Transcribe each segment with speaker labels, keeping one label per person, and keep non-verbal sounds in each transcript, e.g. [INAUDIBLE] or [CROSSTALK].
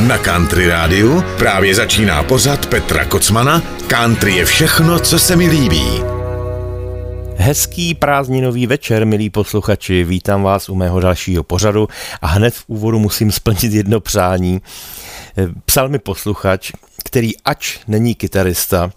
Speaker 1: Na Country Rádiu právě začíná pořad Petra Kocmana Country je všechno, co se mi líbí.
Speaker 2: Hezký prázdninový večer, milí posluchači, vítám vás u mého dalšího pořadu a hned v úvodu musím splnit jedno přání. Psal mi posluchač, který ač není kytarista,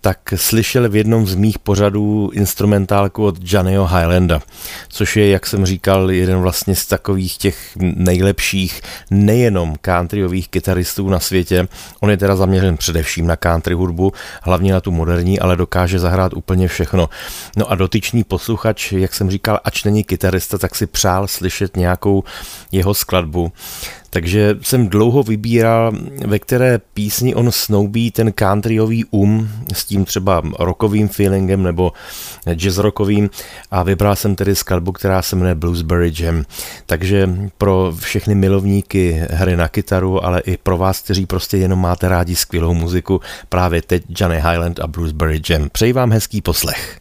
Speaker 2: tak slyšel v jednom z mých pořadů instrumentálku od Johnnyho Highlanda, což je, jak jsem říkal, jeden vlastně z takových těch nejlepších nejenom countryových kytaristů na světě. On je teda zaměřen především na country hudbu, hlavně na tu moderní, ale dokáže zahrát úplně všechno. No a dotyčný posluchač, jak jsem říkal, ač není kytarista, tak si přál slyšet nějakou jeho skladbu. Takže jsem dlouho vybíral, ve které písni on snoubí ten countryový um s tím třeba rockovým feelingem nebo jazz rockovým a vybral jsem tedy skladbu, která se jmenuje Bluesberry Jam. Takže pro všechny milovníky hry na kytaru, ale i pro vás, kteří prostě jenom máte rádi skvělou muziku, právě teď Johnny Highland a Bluesberry Jam. Přeji vám hezký poslech.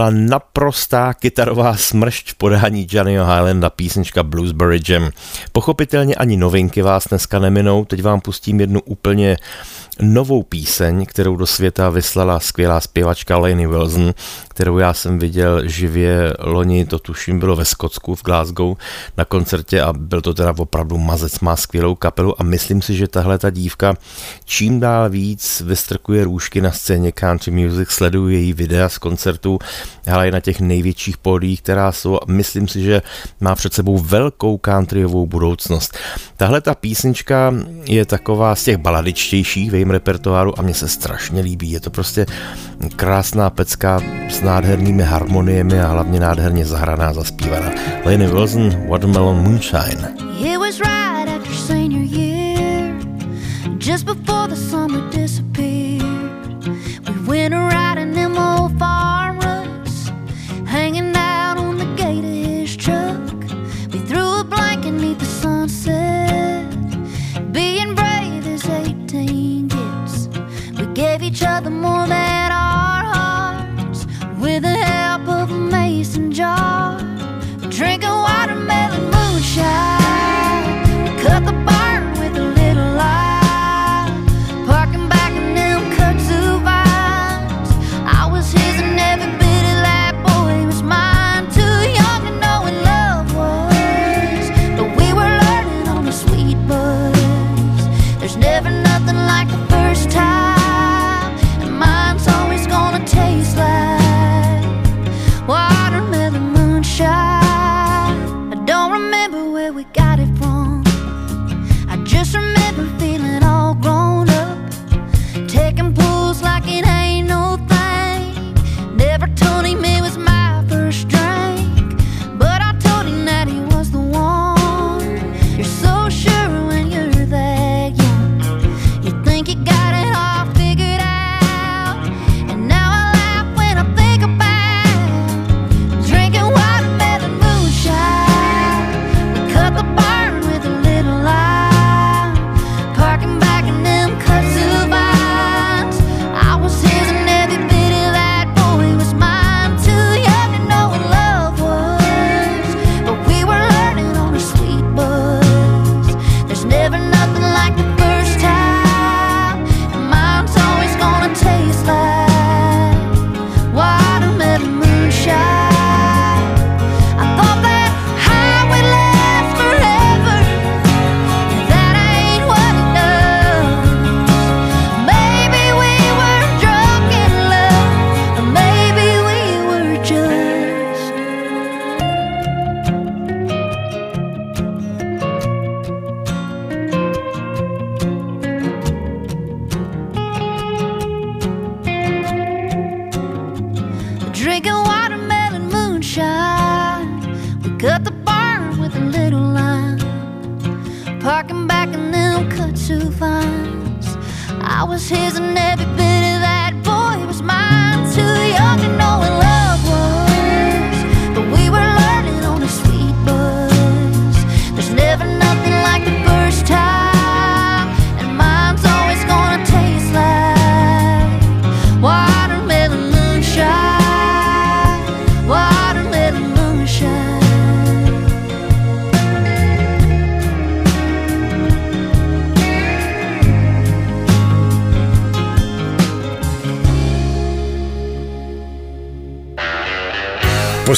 Speaker 3: Byla naprostá kytarová smršť v podání Johnnyho Highlanda, písnička Bluesberry Jam. Pochopitelně ani novinky vás dneska neminou, teď vám pustím jednu úplně novou píseň, kterou do světa vyslala skvělá zpěvačka Lainey Wilson, kterou já jsem viděl živě loni, to tuším bylo ve Skotsku v Glasgow na koncertě a byl to teda opravdu mazec, má skvělou kapelu a myslím si, že tahle ta dívka čím dál víc vystrkuje růžky na scéně country music, sleduju její videa z koncertů, i na těch největších pódiích, která jsou a myslím si, že má před sebou velkou countryovou budoucnost. Tahle ta písnička je taková z těch baladičtějších v jejím repertoáru a mně se strašně líbí. Je to prostě krásná pecka s nádhernými harmoniemi a hlavně nádherně zahraná, zaspívaná. Lady Wilson, Watermelon Moonshine. It was right after senior year, just before the summer disappeared. We went in them old farm each other more than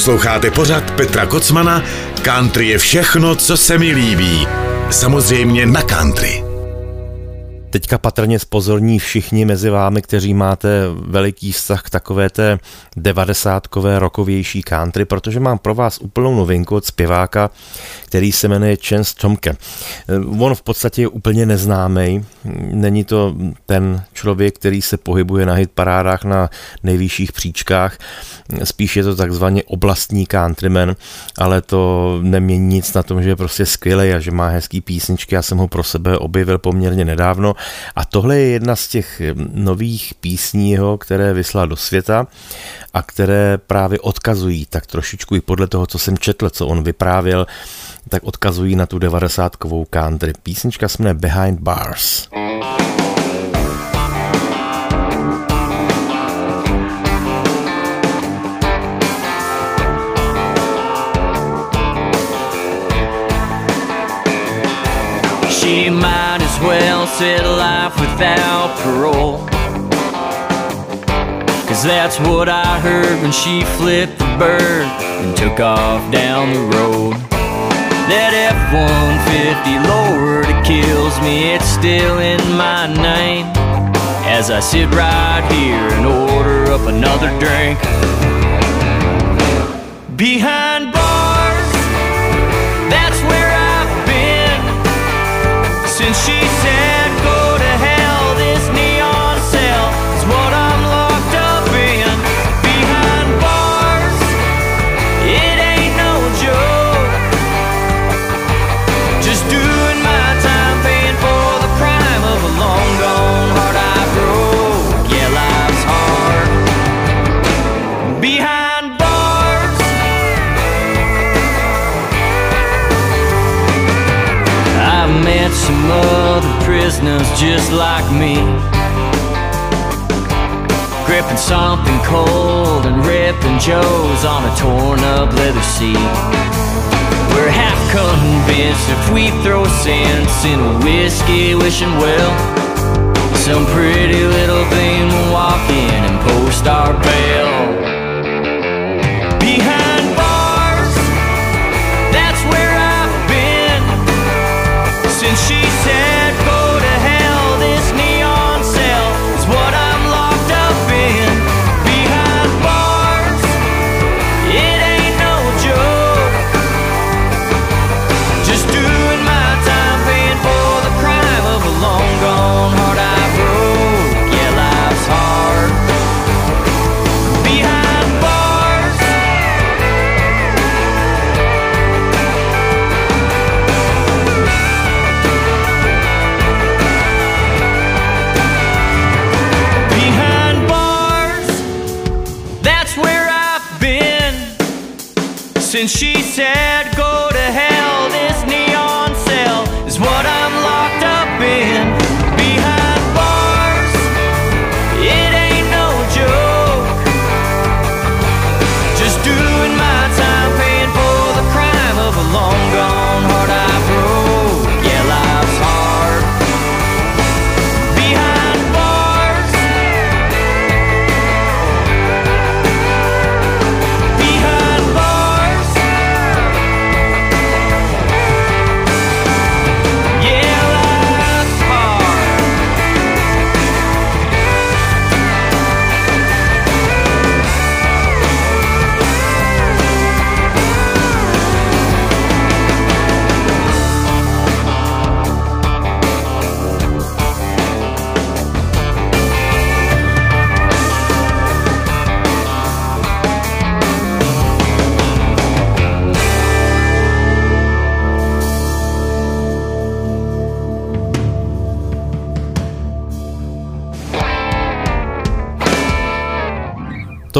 Speaker 1: Posloucháte pořad Petra Kocmana Country je všechno, co se mi líbí. Samozřejmě na country.
Speaker 3: Teďka patrně spozorní všichni mezi vámi, kteří máte veliký vztah k takové té devadesátkové rokovější country, protože mám pro vás úplnou novinku od zpěváka, který se jmenuje Chance Tomke. On v podstatě je úplně neznámý, není to ten člověk, který se pohybuje na hitparádách na nejvyšších příčkách, spíš je to takzvaně oblastní countryman, ale to nemění nic na tom, že je prostě skvělý a že má hezký písničky. Já jsem ho pro sebe objevil poměrně nedávno a tohle je jedna z těch eh, nových písní jeho, které vyslal do světa a které právě odkazují tak trošičku i podle toho, co jsem četl, co on vyprávěl, tak odkazují na tu devadesátkovou country. Písnička se jmenuje Behind Bars.
Speaker 4: She might well set life without parole. Cause that's what I heard when she flipped the bird and took off down the road. That F-150 Lord, it kills me, it's still in my name. As I sit right here and order up another drink. Behind since she said prisoners just like me. Gripping something cold and ripping Joe's on a torn up leather seat. We're half convinced if we throw cents in a whiskey, wishing well, some pretty little thing will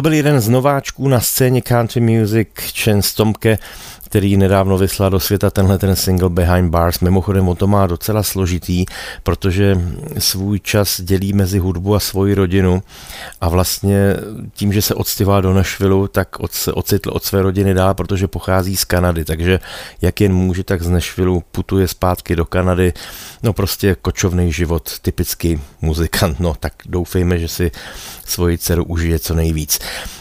Speaker 2: Byl jeden z nováčků na scéně country music Chance Tomke, který nedávno vyslal do světa tenhle ten single Behind Bars. Mimochodem o to má docela složitý, protože svůj čas dělí mezi hudbu a svoji rodinu a vlastně tím, že se odstěhoval do Nashvilleu, tak od, ocitl od své rodiny dál, protože pochází z Kanady, takže jak jen může, tak z Nashvilleu putuje zpátky do Kanady. No prostě kočovný život, typický muzikant, no tak doufejme, že si svoji dceru užije co nejvíc.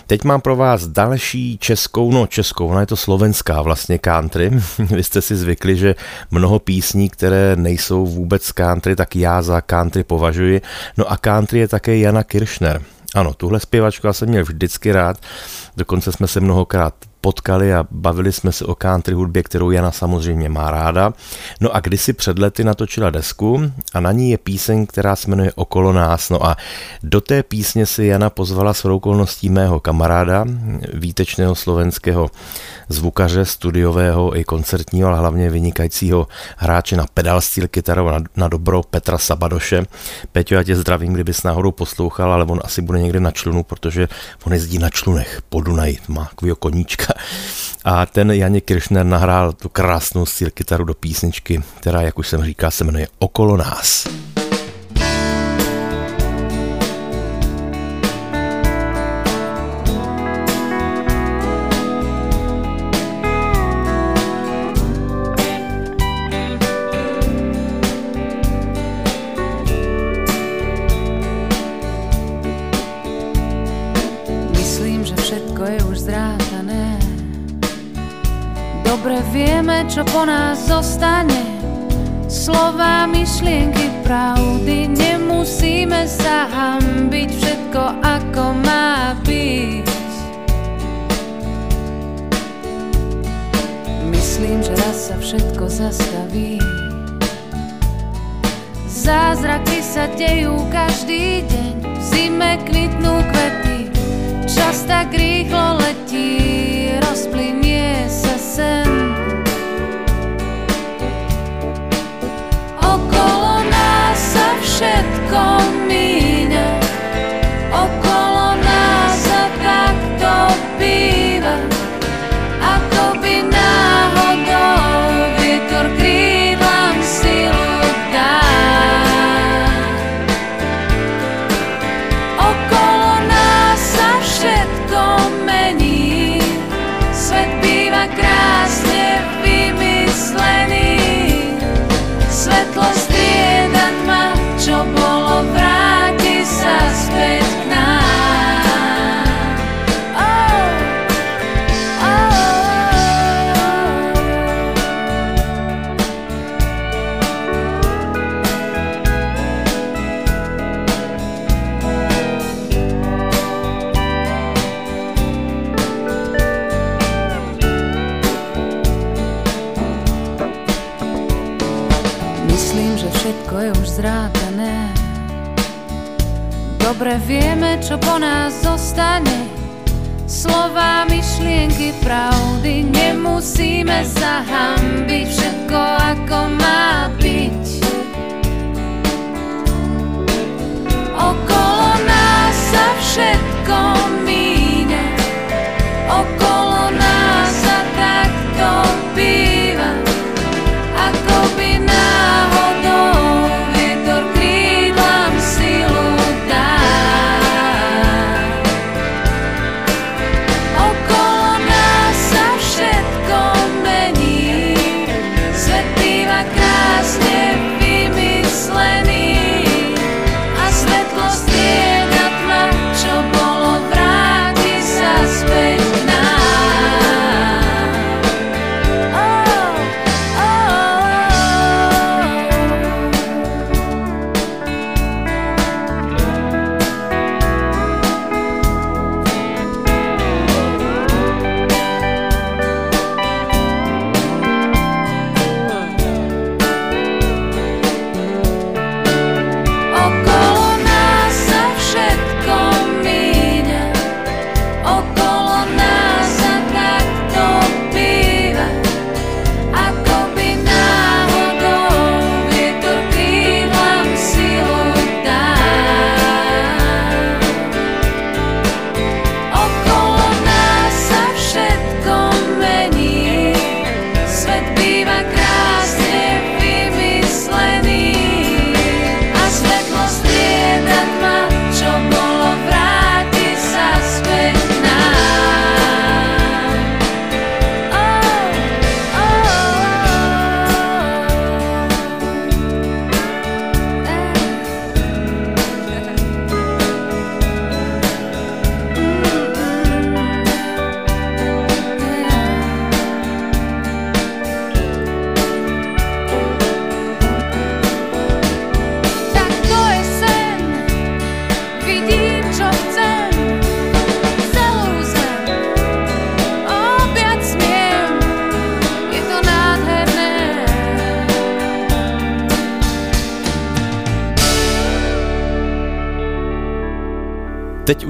Speaker 2: Teď mám pro vás další českou, no českou, ona je to slovenská vlastně country. [LAUGHS] Vy jste si zvykli, že mnoho písní, které nejsou vůbec country, tak já za country považuji. No a country je také Jana Kiršner. Ano, tuhle zpěvačku já jsem měl vždycky rád, dokonce jsme se mnohokrát potkali a bavili jsme se o country hudbě, kterou Jana samozřejmě má ráda. No a kdysi před lety natočila desku a na ní je píseň, která se jmenuje Okolo nás. No a do té písně si Jana pozvala s okolností mého kamaráda, výtečného slovenského zvukaře, studiového i koncertního, ale hlavně vynikajícího hráče na pedal steel kytaru na, na dobro Petra Sabadoše. Peťo, já tě zdravím, kdybys náhodou poslouchal, ale on asi bude někde na člunu, protože on jezdí na člunech po Dunaji, má koníčka. [LAUGHS] A ten Janě Kiršner nahrál tu krásnou steel kytaru do písničky, která, jak už jsem říkal, se jmenuje Okolo nás.
Speaker 5: Čo po nás zostane. Slova, myšlienky, pravdy Nemusíme sa hambiť Všetko ako má byť. Myslím, že raz sa všetko zastaví. Zázraky sa dejú každý deň. V zime kvitnú kvety. Čas tak rýchlo letí. Rozplynie sa sen Okolo nás sa všetko míňa. Okolo nás sa takto býva. Ako by náhodou všetko je už zrátané Dobre vieme, čo po nás zostane. Slova, myšlienky, pravdy Nemusíme sa hambiť Všetko ako má byť. Okolo nás sa všetko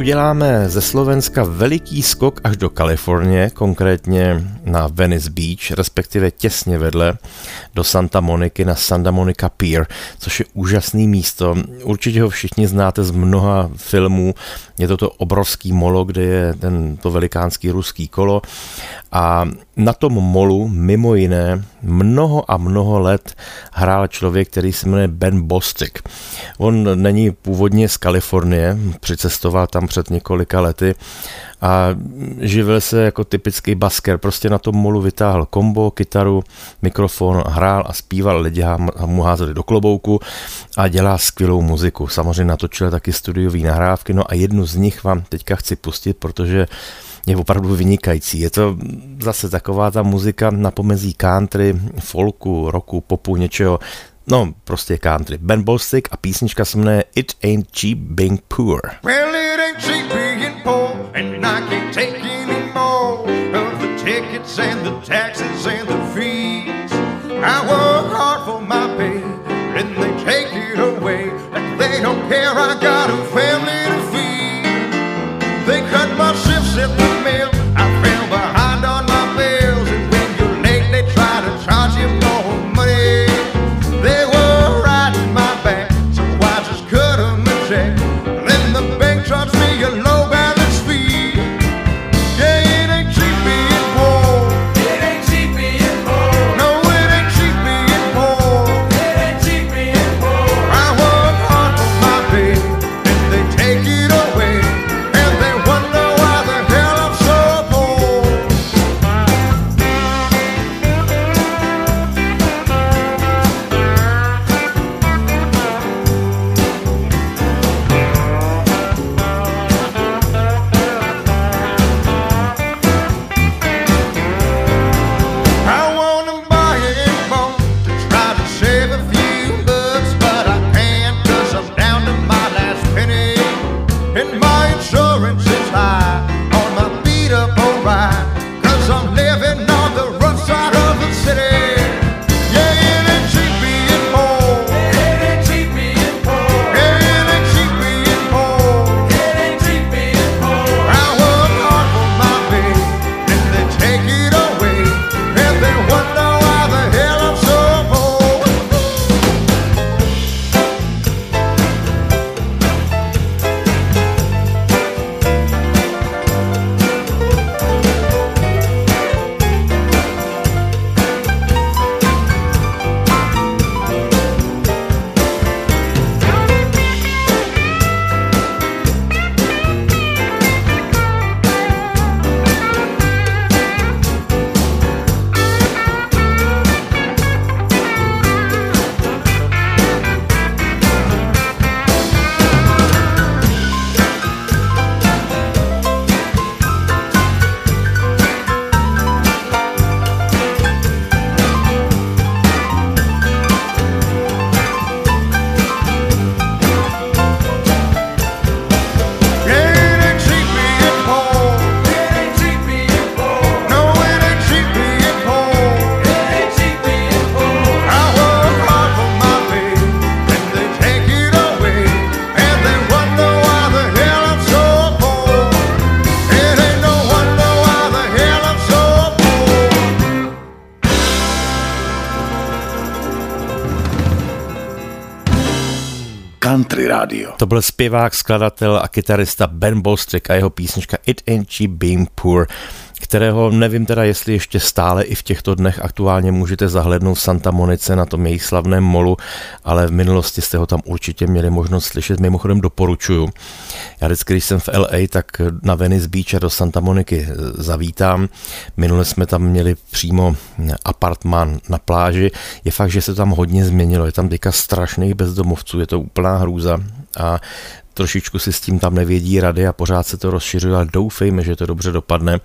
Speaker 2: uděláme ze Slovenska veliký skok až do Kalifornie, konkrétně na Venice Beach, respektive těsně vedle do Santa Moniky na Santa Monica Pier, což je úžasný místo. Určitě ho všichni znáte z mnoha filmů. Je to to obrovský molo, kde je ten, to velikánský ruský kolo a na tom molu mimo jiné mnoho a mnoho let hrál člověk, který se jmenuje Ben Bostic. On není původně z Kalifornie, přicestoval tam před několika lety a živil se jako typický basker. Prostě na tom molu vytáhl kombo, kytaru, mikrofon, hrál a zpíval, lidi mu házeli do klobouku a dělá skvělou muziku. Samozřejmě natočil taky studiové nahrávky, no a jednu z nich vám teďka chci pustit, protože je opravdu vynikající. Je to zase taková ta muzika na pomezí country, folku, roku, popu, něčeho No, prostě country. Ben Bostic a písnička se jmenuje It Ain't Cheap Being Poor. Well, it ain't cheap being poor and I can't take any more of the tickets and the taxes and the fees. I work hard for my pay and they take it away like they don't care I got a family To byl zpěvák, skladatel a kytarista Ben Bolstrick a jeho písnička It Ain't Cheap Being Poor kterého nevím teda, jestli ještě stále i v těchto dnech aktuálně můžete zahlednout v Santa Monice na tom jejich slavném molu, ale v minulosti jste ho tam určitě měli možnost slyšet, mimochodem doporučuju. Já vždycky, když jsem v LA, tak na Venice Beach a do Santa Moniky zavítám. Minule jsme tam měli přímo apartmán na pláži. Je fakt, že se tam hodně změnilo. Je tam teďka strašných bezdomovců, je to úplná hrůza a trošičku si s tím tam nevědí rady a pořád se to rozšiřuje, ale doufejme, že to dobře dopadne.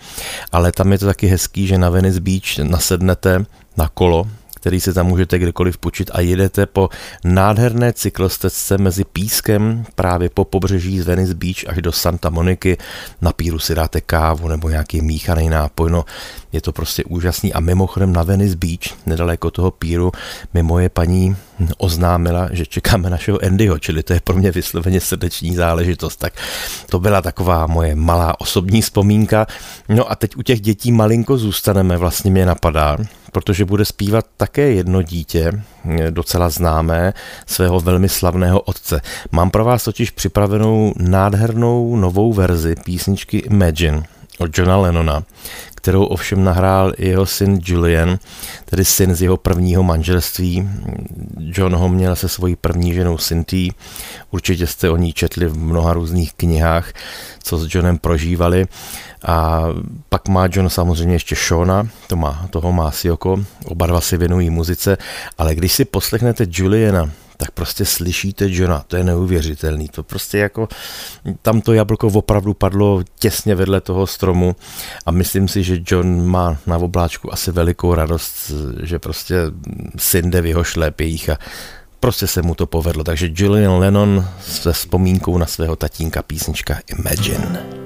Speaker 2: Ale tam je to taky hezký, že na Venice Beach nasednete na kolo, který si tam můžete kdekoliv počít a jedete po nádherné cyklostezce mezi pískem právě po pobřeží z Venice Beach až do Santa Moniky. Na píru si dáte kávu nebo nějaký míchaný nápoj, no je to prostě úžasný. A mimochodem na Venice Beach, nedaleko toho píru, mi moje paní oznámila, že čekáme našeho Andyho, čili to je pro mě vysloveně srdeční záležitost. Tak to byla taková moje malá osobní vzpomínka. No a teď u těch dětí malinko zůstaneme, vlastně mě napadá, protože bude zpívat také jedno dítě, docela známé, svého velmi slavného otce. Mám pro vás totiž připravenou nádhernou novou verzi písničky Imagine od Johna Lennona, kterou ovšem nahrál jeho syn Julian, tedy syn z jeho prvního manželství. John ho měl se svojí první ženou Cynthia. Určitě jste o ní četli v mnoha různých knihách, co s Johnem prožívali. A pak má John samozřejmě ještě Shona, to má, toho má Sioko, oba dva si věnují muzice, ale když si poslechnete Juliana, tak prostě slyšíte Johna, to je neuvěřitelný, to prostě jako, tam to jablko opravdu padlo těsně vedle toho stromu a myslím si, že John má na obláčku asi velikou radost, že prostě syn jde v jeho šlépějích a prostě se mu to povedlo. Takže Julian Lennon se vzpomínkou na svého tatínka písnička Imagine.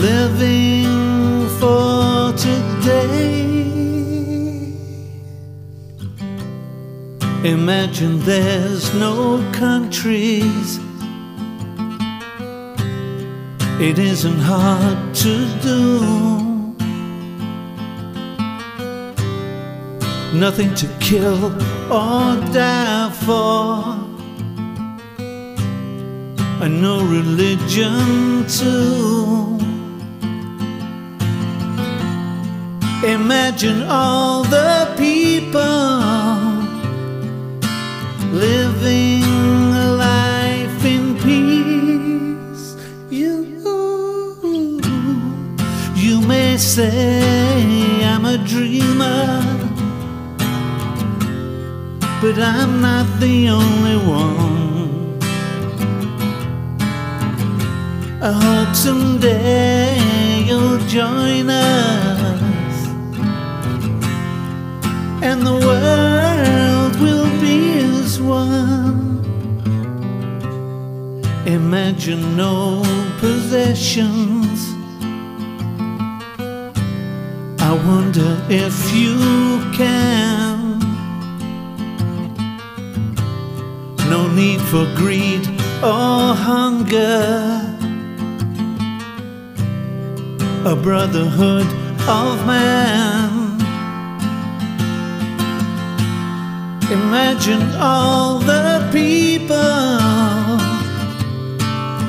Speaker 6: living for today. Imagine there's no countries. It isn't hard to do. Nothing to kill or die for and no religion too. Imagine all the people living a life in peace. You, you may say I'm a dreamer, but I'm not the only one. I hope someday you'll join us and the world will be as one. Imagine no possessions. I wonder if you can. No need for greed or hunger. A brotherhood of man. Imagine all the people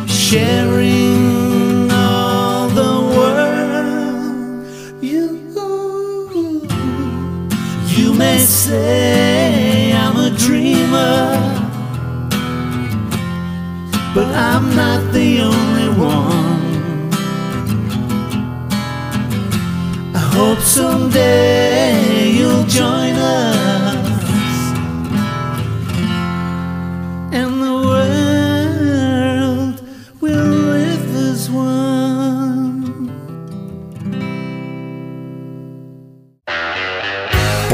Speaker 6: sharing all the world. You, you may say I'm a dreamer, but I'm not the only one. I hope someday you'll join us.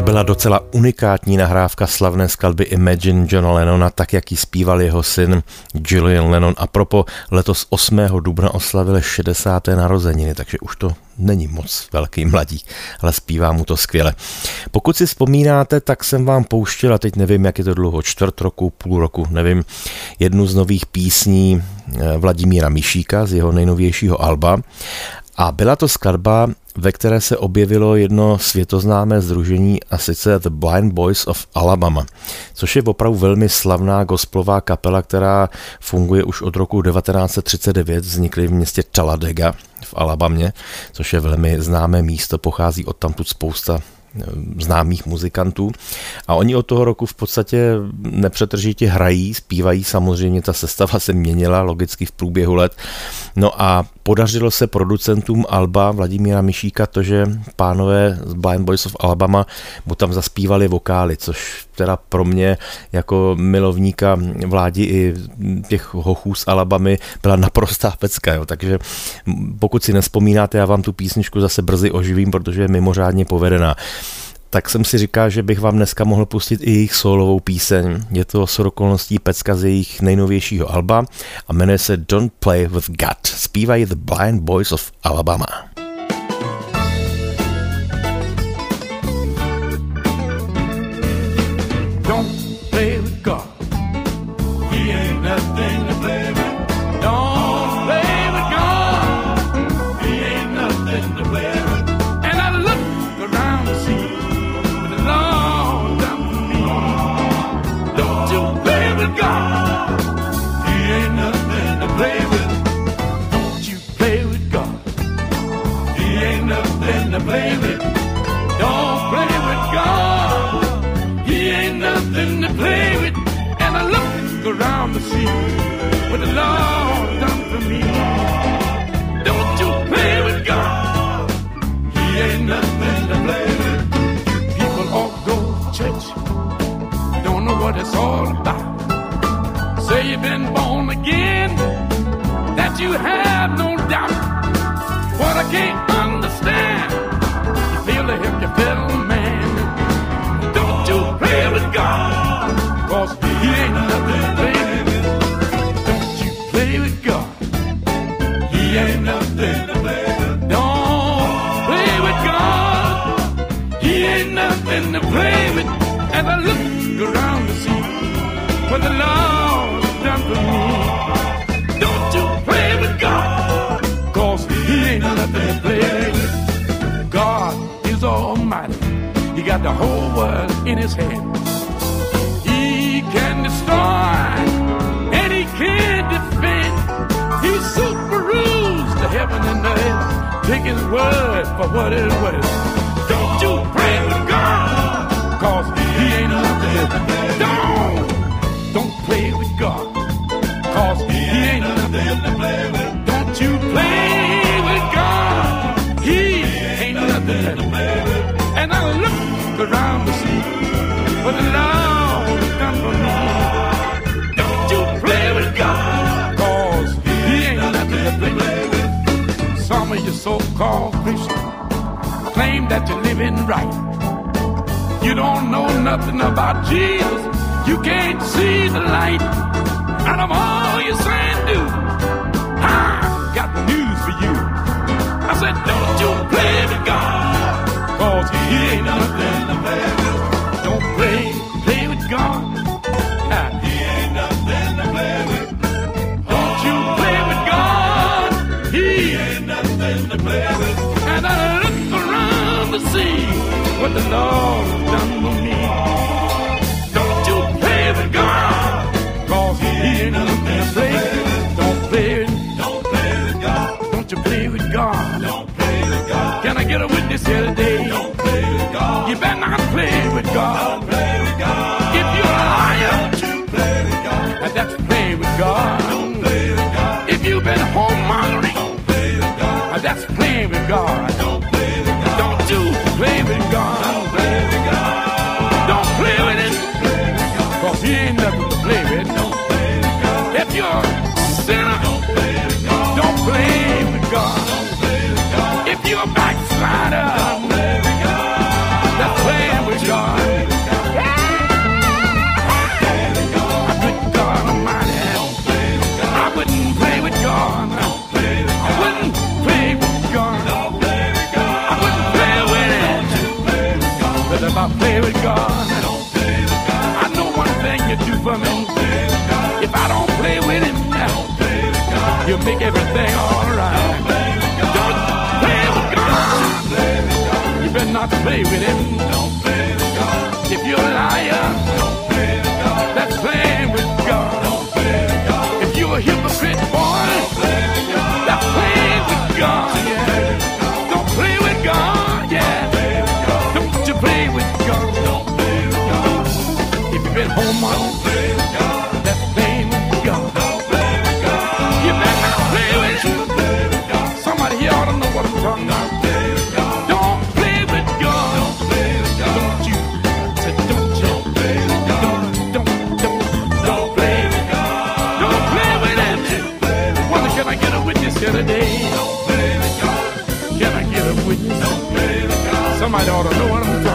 Speaker 2: To byla docela unikátní nahrávka slavné skladby Imagine Johna Lennona, tak jak ji zpíval jeho syn Julian Lennon. A propo letos 8. dubna oslavil 60. narozeniny, takže už to není moc velký mladík, ale zpívá mu to skvěle. Pokud si vzpomínáte, tak jsem vám pouštěl, a teď nevím, jak je to dlouho, čtvrt roku, půl roku, nevím, jednu z nových písní eh, Vladimíra Mišíka z jeho nejnovějšího alba. A byla to skladba, ve které se objevilo jedno světoznámé združení a sice The Blind Boys of Alabama, což je opravdu velmi slavná gospelová kapela, která funguje už od roku 1939, vznikly v městě Talladega v Alabamě, což je velmi známé místo, pochází od tamtud spousta známých muzikantů a oni od toho roku v podstatě nepřetržitě hrají, zpívají, samozřejmě ta sestava se měnila logicky v průběhu let. No a podařilo se producentům Alba Vladimíra Mišíka to, že pánové z Blind Boys of Alabama mu tam zaspívali vokály, což teda pro mě jako milovníka vládi i těch hochů z Alabamy byla naprostá pecka, jo. takže pokud si nespomínáte, já vám tu písničku zase brzy oživím, protože je mimořádně povedená tak jsem si říkal, že bych vám dneska mohl pustit i jejich solovou píseň. Je to s okolností pecka z jejich nejnovějšího alba a jmenuje se Don't Play With God. Zpívají The Blind Boys of Alabama.
Speaker 7: What it's all about. Say you've been born again. That you have no doubt. What I can't understand. You feel to help your fellow man. Don't you play with God. Cause he ain't nothing to play with. Don't you play with God. He ain't nothing to play with. Don't play with God. He ain't nothing to play with. As I look around Me. Don't you play with God. Cause he ain't nothing to play with. God is almighty. He got the whole world in his hand. He can destroy and he can defend. He superrules the heaven and the earth. Take his word for what it was. Don't you pray with God, cause he ain't nothing. Don't, don't play with around to see what the Lord done for me. Don't you play with God, cause he ain't nothing to play with. Some of you so-called Christians claim that you're living right. You don't know nothing about Jesus. You can't see the light. Out of all you say and do, I got news for you. I said, don't you play with God, cause he ain't nothing to play with. Don't play, play with God. He ain't nothing to play with. Don't you play with God. He ain't nothing to play with. And I look around to see what the Lord's done for me. Don't you play with God. Cause he ain't nothing to play with. Don't play with, don't play with God. Don't you play with God. Don't play with God. Can I get a witness here today? You better not play with God. Don't play with God. If you're a liar, don't you play with God. And that's play with God. Don't play with God. If you've been whoremongering, don't play with God. And that's playing with God. Don't play with God. Don't you play with God. Don't play with God. Don't play with it. Cause he ain't nothing to play with. Don't play with God. If you're make everything alright. Don't play with God. You better not play with Him. If you're a liar, that's playing with God. If you're a hypocrite boy, that's playing with God. Yeah. Don't play with God. Yeah. Don't you play with God. If you've been home alone, that's playing my daughter, no one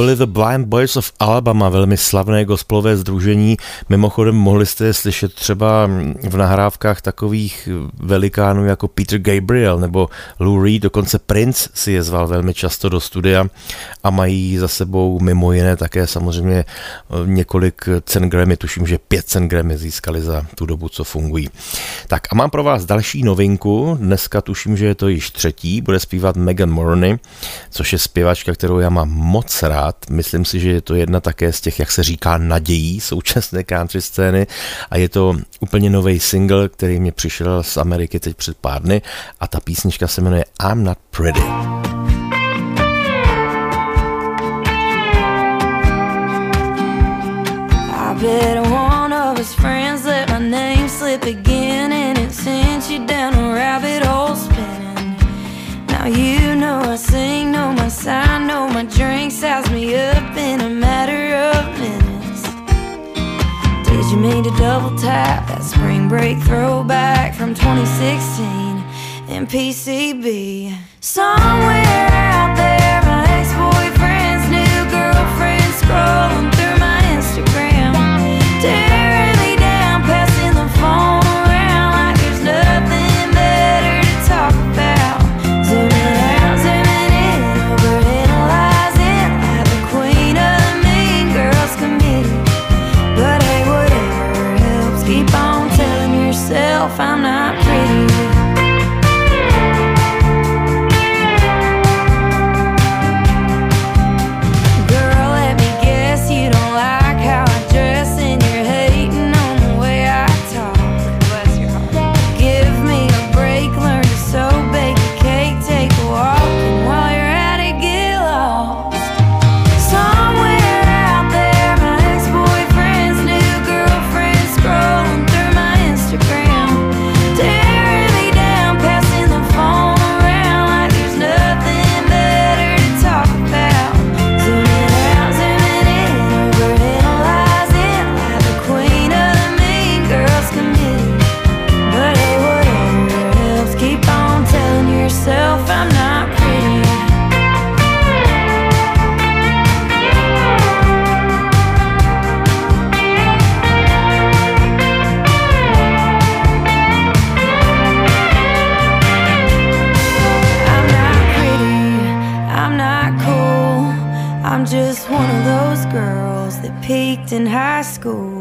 Speaker 7: To
Speaker 8: byly The Blind Boys of Alabama, velmi slavné gospelové združení. Mimochodem mohli jste je slyšet třeba v nahrávkách takových velikánů jako Peter Gabriel nebo Lou Reed, dokonce Prince si je zval velmi často do studia a mají za sebou mimo jiné také samozřejmě eh, několik cen Grammy, tuším, že pět cen Grammy získali za tu dobu, co fungují. Tak a mám pro vás další novinku, dneska tuším, že je to již třetí, bude zpívat Megan Moroney, což je zpěvačka, kterou já mám moc rád. Myslím si, že je to jedna také z těch, jak se říká, nadějí současné country scény. A je to úplně nový single, který mě přišel z Ameriky teď před pár dny. A ta písnička se jmenuje I'm Not Pretty. I bet one of his friends let my name slip again tap that spring break throwback from 2016 in PCB? Somewhere out there, in high school.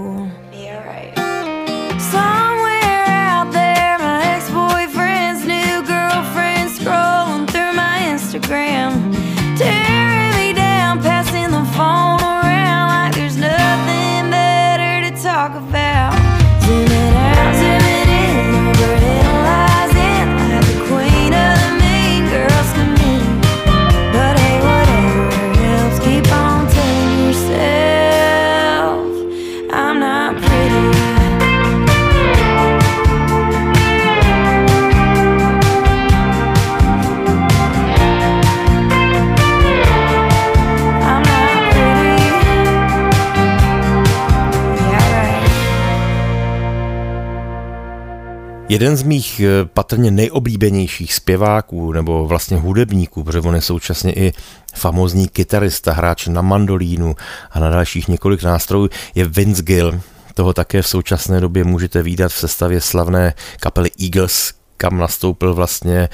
Speaker 8: Jeden z mých eh, patrně nejoblíbenějších zpěváků nebo vlastně hudebníků, protože on je současně i famózní kytarista, hráč na mandolínu a na dalších několik nástrojů, je Vince Gill. Toho také v současné době můžete výdat v sestavě slavné kapely Eagles, kam nastoupil vlastně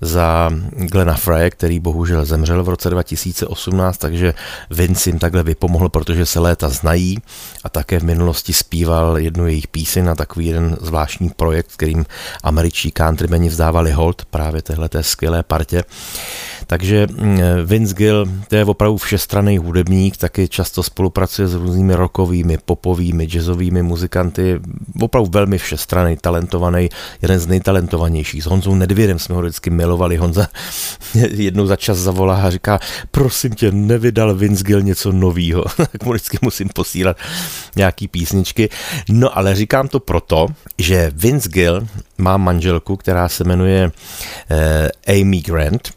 Speaker 8: za Glena Frye, který bohužel zemřel v roce 2018, takže Vince jim takhle vypomohl, protože se léta znají a také v minulosti zpíval jednu jejich píseň na takový jeden zvláštní projekt, kterým američtí countrymeni vzdávali hold právě téhleté skvělé partě. Takže mm, Vince Gill, to je opravdu všestranný hudebník, taky často spolupracuje s různými rockovými, popovými, jazzovými muzikanty, opravdu velmi všestranný, talentovaný, jeden z nejtalentovanějších. S Honzou Nedvědem jsme ho vždycky milovali. Honza [LAUGHS] jednou za čas zavolá a říká, prosím tě, nevydal Vince Gill něco novýho. [LAUGHS] tak mu vždycky musím posílat nějaký písničky. No ale říkám to proto, že Vince Gill má manželku, která se jmenuje eh, Amy Grant.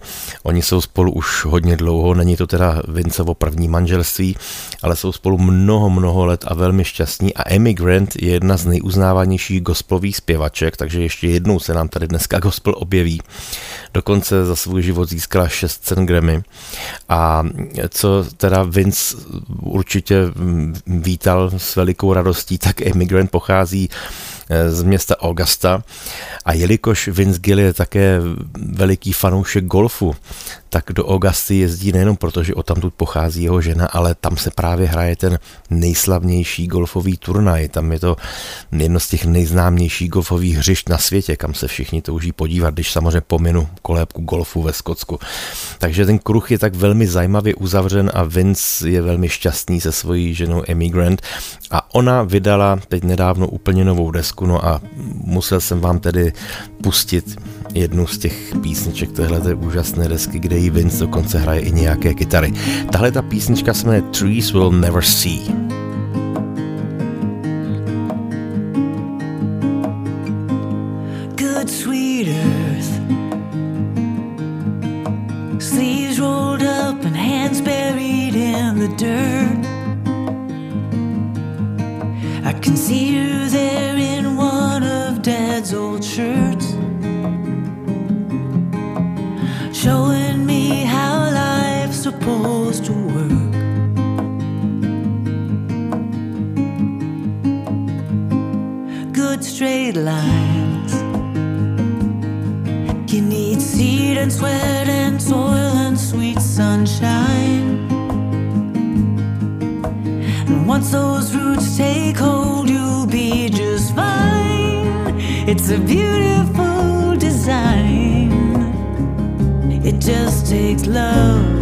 Speaker 8: Oni
Speaker 2: jsou spolu už hodně dlouho, není to teda Vincevo první manželství, ale jsou spolu mnoho, mnoho let a velmi šťastní a Amy Grant je jedna z nejuznávanějších gospelových zpěvaček, takže ještě jednou se nám tady dneska gospel objeví. Dokonce za svůj život získala 6 cen Grammy a co teda Vince určitě vítal s velikou radostí, tak Amy Grant pochází z města Augusta. A jelikož Vince Gill je také veliký fanoušek golfu, tak do Augusty jezdí nejenom proto, že o tamtud pochází jeho žena, ale tam se právě hraje ten nejslavnější golfový turnaj. Tam je to jedno z těch nejznámějších golfových hřišť na světě, kam se všichni touží podívat, když samozřejmě pominu kolébku golfu ve Skotsku. Takže ten kruh je tak velmi zajímavě uzavřen a Vince je velmi šťastný se svojí ženou Emigrant a ona vydala teď nedávno úplně novou desku, no a musel jsem vám tedy pustit jednu z těch písniček téhle úžasné desky, kde jí Vince dokonce hraje i nějaké kytary. Tahle ta písnička se jmenuje Trees Will Never See.
Speaker 9: Dirt. I can see you there shirts. Showing me how life's supposed to work. Good straight lines. You need seed and sweat and soil and sweet sunshine. And once those roots take hold, you'll be just fine. It's a beautiful design. It just takes love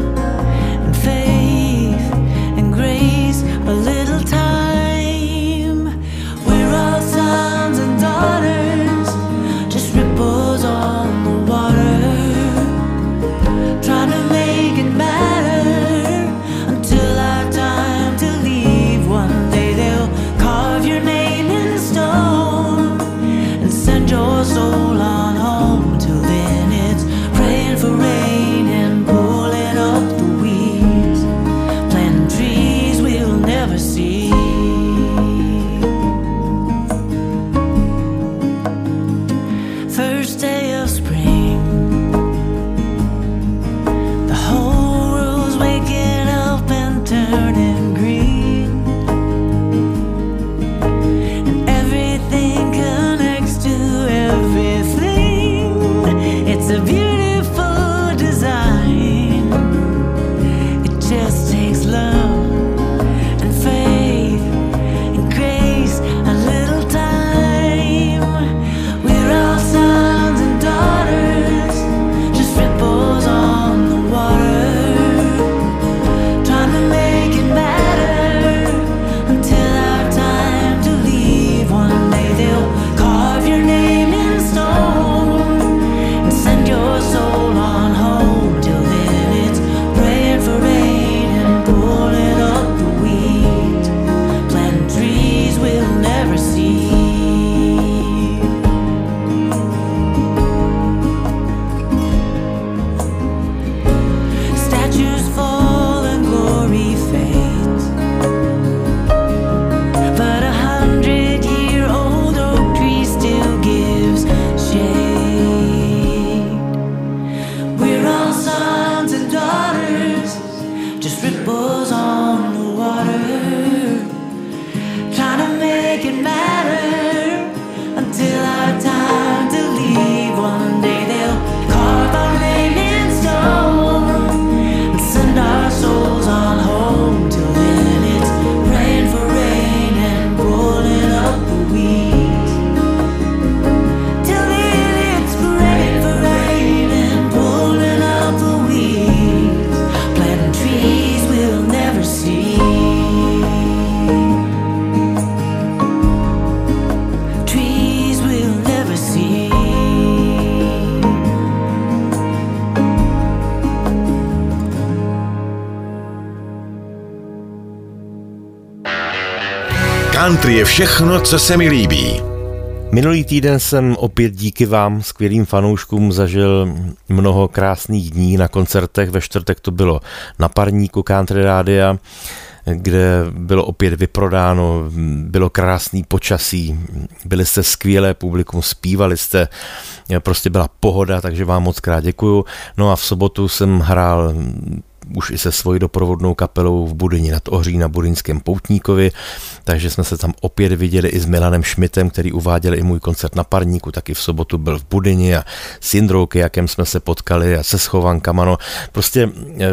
Speaker 1: všechno, co se mi líbí.
Speaker 2: Minulý týden jsem opět díky vám, skvělým fanouškům, zažil mnoho krásných dní na koncertech. Ve čtvrtek to bylo na parníku Country Rádia, kde bylo opět vyprodáno, bylo krásný počasí, byli jste skvělé publikum, zpívali jste, prostě byla pohoda, takže vám moc krát děkuju. No a v sobotu jsem hrál už i se svojí doprovodnou kapelou v Budyni nad Ohří na Budynském Poutníkovi, takže jsme se tam opět viděli i s Milanem Šmitem, který uváděl i můj koncert na Parníku, taky v sobotu byl v Budyni a s Jindrou jakem jsme se potkali a se schovankama, no prostě eh,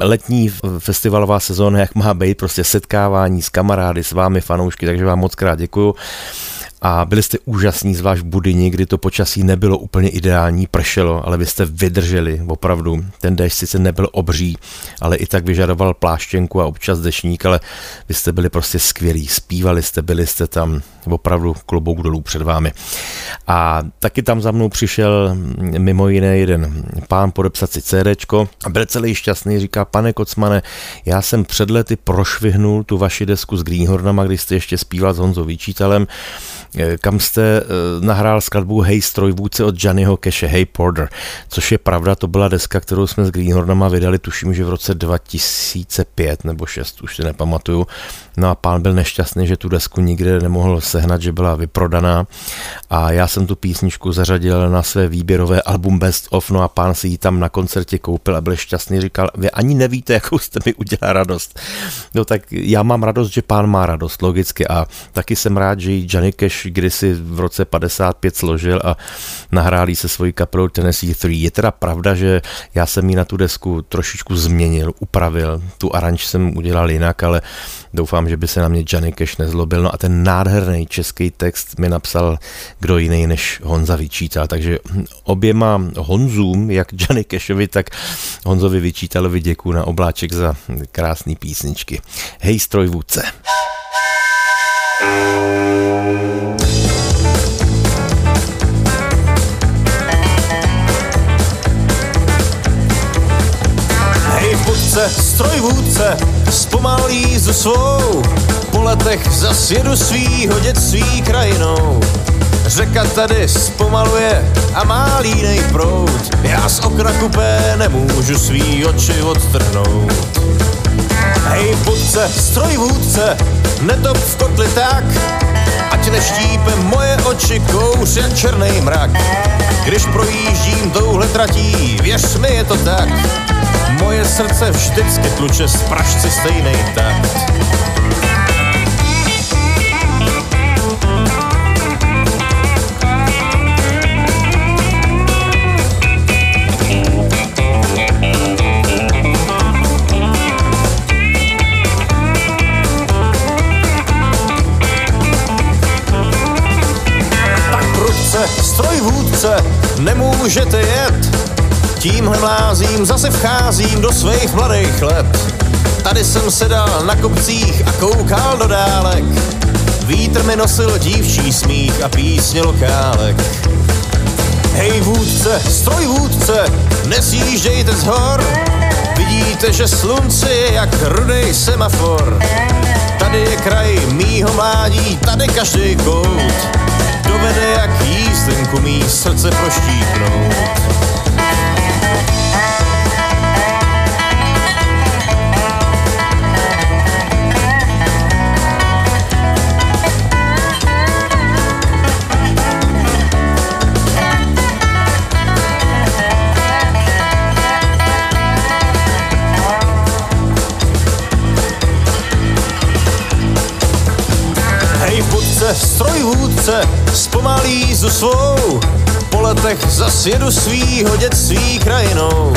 Speaker 2: letní festivalová sezóna, jak má být, prostě setkávání s kamarády, s vámi fanoušky, takže vám moc krát děkuju a byli jste úžasní, zvlášť v Budyni, kdy to počasí nebylo úplně ideální, pršelo, ale vy jste vydrželi, opravdu. Ten déšť sice nebyl obří, ale i tak vyžadoval pláštěnku a občas dešník, ale vy jste byli prostě skvělí, zpívali jste, byli jste tam opravdu klobouk dolů před vámi. A taky tam za mnou přišel mimo jiné jeden pán podepsat si CDčko a byl celý šťastný, říká, pane Kocmane, já jsem před lety prošvihnul tu vaši desku s Greenhornama, když jste ještě zpíval s Honzou Vyčítalem Eh, kam jste eh, nahrál skladbu Hey strojvůdce od Johnnyho Cache, Hey Porter, což je pravda, to byla deska, kterou jsme s Greenhornama vydali, tuším, že v roce 2005 nebo 6, už si nepamatuju. No a pán byl nešťastný, že tu desku nikde nemohl sehnat, že byla vyprodaná a já jsem tu písničku zařadil na své výběrové album Best of, no a pán si ji tam na koncertě koupil a byl šťastný, říkal, vy ani nevíte, jakou jste mi udělal radost. No tak já mám radost, že pán má radost, logicky a taky jsem rád, že ji Johnny Cash kdysi v roce 55 složil a nahráli se svojí kapelou Tennessee 3. Je teda pravda, že já jsem ji na tu desku trošičku změnil, upravil, tu aranž jsem udělal jinak, ale doufám, že by se na mě Johnny Cash nezlobil. No a ten nádherný český text mi napsal kdo jiný než Honza Vyčítal, takže oběma Honzům, jak Johnny Cashovi, tak Honzovi Vyčítalovi děkuji na obláček za krásné písničky. Hej strojvůdce.
Speaker 10: Vůdce, strojvůdce, zpomal jízdu svou, po letech zas jedu svýho dětství krajinou. Řeka tady zpomaluje a má línej prout, já z okna kupé nemůžu svý oči odtrhnout. Hej vůdce, strojvůdce, netop v kotli tak, ať neštípe moje oči kouř jak černý mrak. Když projíždím touhle tratí, věř mi je to tak, Moje srdce vždycky tluče z pražci stejnej takt. Strojvůdce, nemůžete jet, Tímhle mlázím zase vcházím do svých mladých let. Tady jsem sedal na kopcích a koukal do dálek. Vítr mi nosil dívčí smích a písně lokálek. Hej vůdce, stroj vůdce, nesjíždějte z hor. Vidíte, že slunce je jak rudej semafor. Tady je kraj mýho mládí, tady každý kout. Dovede jak jízdenku mý srdce proštípnout. Vůdce, strojvůdce, zpomalí jízdu svou, po letech zas jedu svýho dětství krajinou.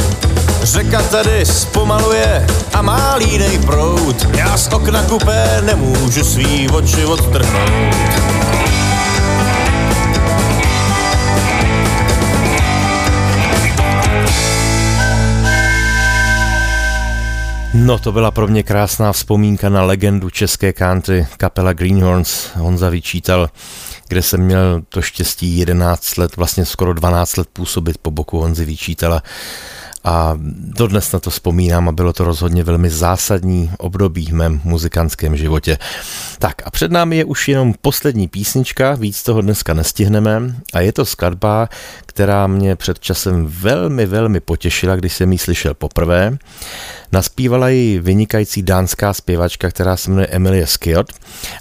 Speaker 10: Řeka tady zpomaluje a má línej prout, já z okna kupé nemůžu svý oči odtrhnout.
Speaker 2: No to byla pro mě krásná vzpomínka na legendu české country kapela Greenhorns. Honza vyčítal, kde jsem měl to štěstí 11 let, vlastně skoro 12 let působit po boku Honzy vyčítala a dodnes na to vzpomínám a bylo to rozhodně velmi zásadní období v mém muzikantském životě. Tak a před námi je už jenom poslední písnička, víc toho dneska nestihneme a je to skladba, která mě před časem velmi, velmi potěšila, když jsem ji slyšel poprvé. Naspívala ji vynikající dánská zpěvačka, která se jmenuje Emilie Skiot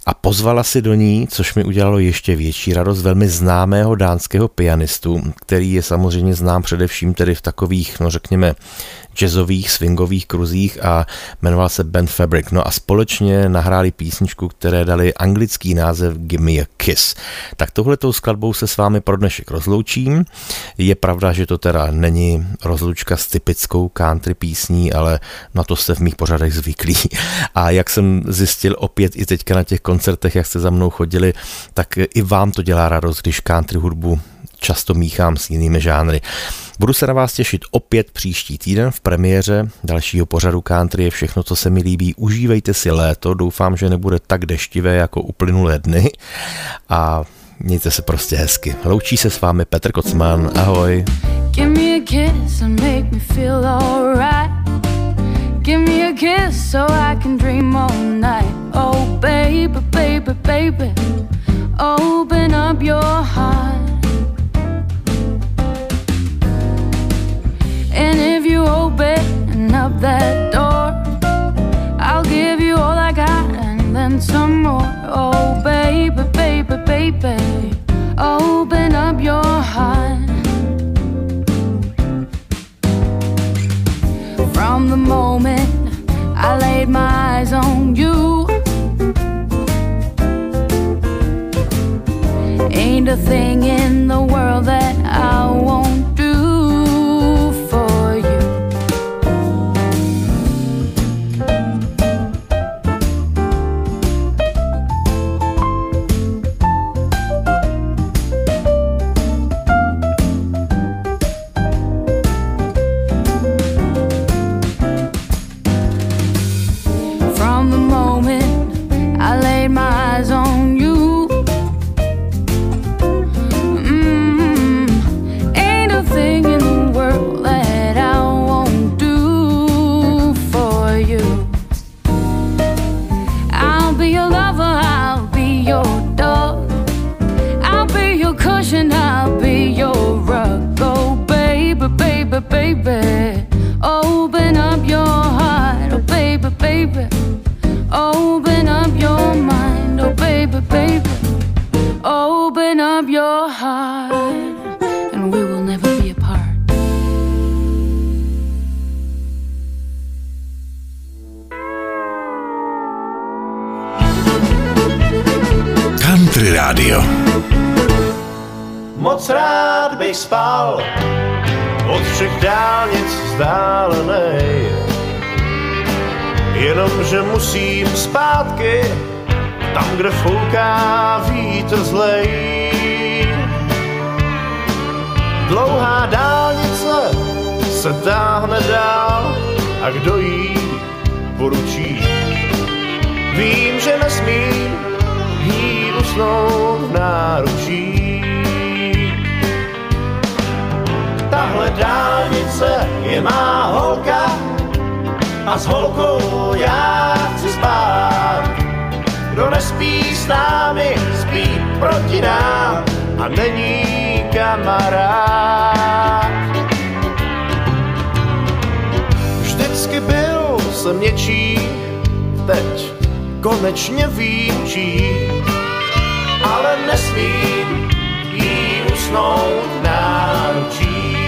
Speaker 2: a pozvala si do ní, což mi udělalo ještě větší radost, velmi známého dánského pianistu, který je samozřejmě znám především tedy v takových, no řekněme, jazzových, swingových kruzích a jmenoval se Ben Fabric. No a společně nahráli písničku, které dali anglický název Give Me a Kiss. Tak tohletou skladbou se s vámi pro dnešek rozloučím. Je pravda, že to teda není rozlučka s typickou country písní, ale na to jste v mých pořadech zvyklí. A jak jsem zjistil opět i teďka na těch koncertech, jak jste za mnou chodili, tak i vám to dělá radost, když country hudbu často míchám s jinými žánry. Budu se na vás těšit opět příští týden v premiéře dalšího pořadu Country je všechno, co se mi líbí. Užívejte si léto, doufám, že nebude tak deštivé jako uplynulé dny a mějte se prostě hezky. Loučí se s vámi Petr Kocman, ahoj. Give me a kiss and make me feel alright. Kiss so I can dream all night. Oh baby, baby, baby, open up your heart. And if you open up that door, I'll give you all I got and then some more. Oh, baby, baby, baby, open up your heart. From the moment I laid my eyes on you, ain't a thing in the world
Speaker 11: konečně vím, čí, ale nesmím jí usnout náručí.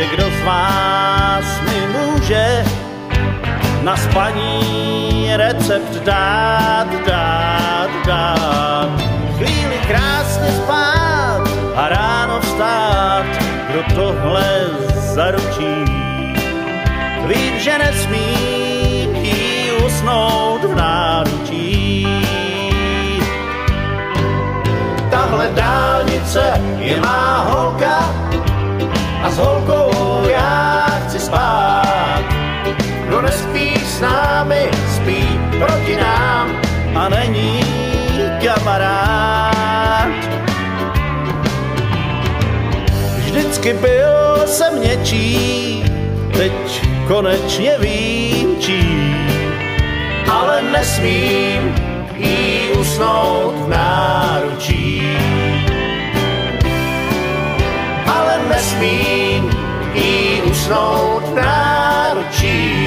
Speaker 11: Jenomže kdo z vás mi může na spaní recept dát, dát, dát. Chvíli krásně spát a ráno vstát, kdo tohle zaručí. Vím, že nesmím jí usnout v náručí. ale dálnice je má holka a s holkou Vždycky byl jsem něčí, teď konečně vím čí. Ale nesmím jí usnout v náručí. Ale nesmím jí usnout v náručí.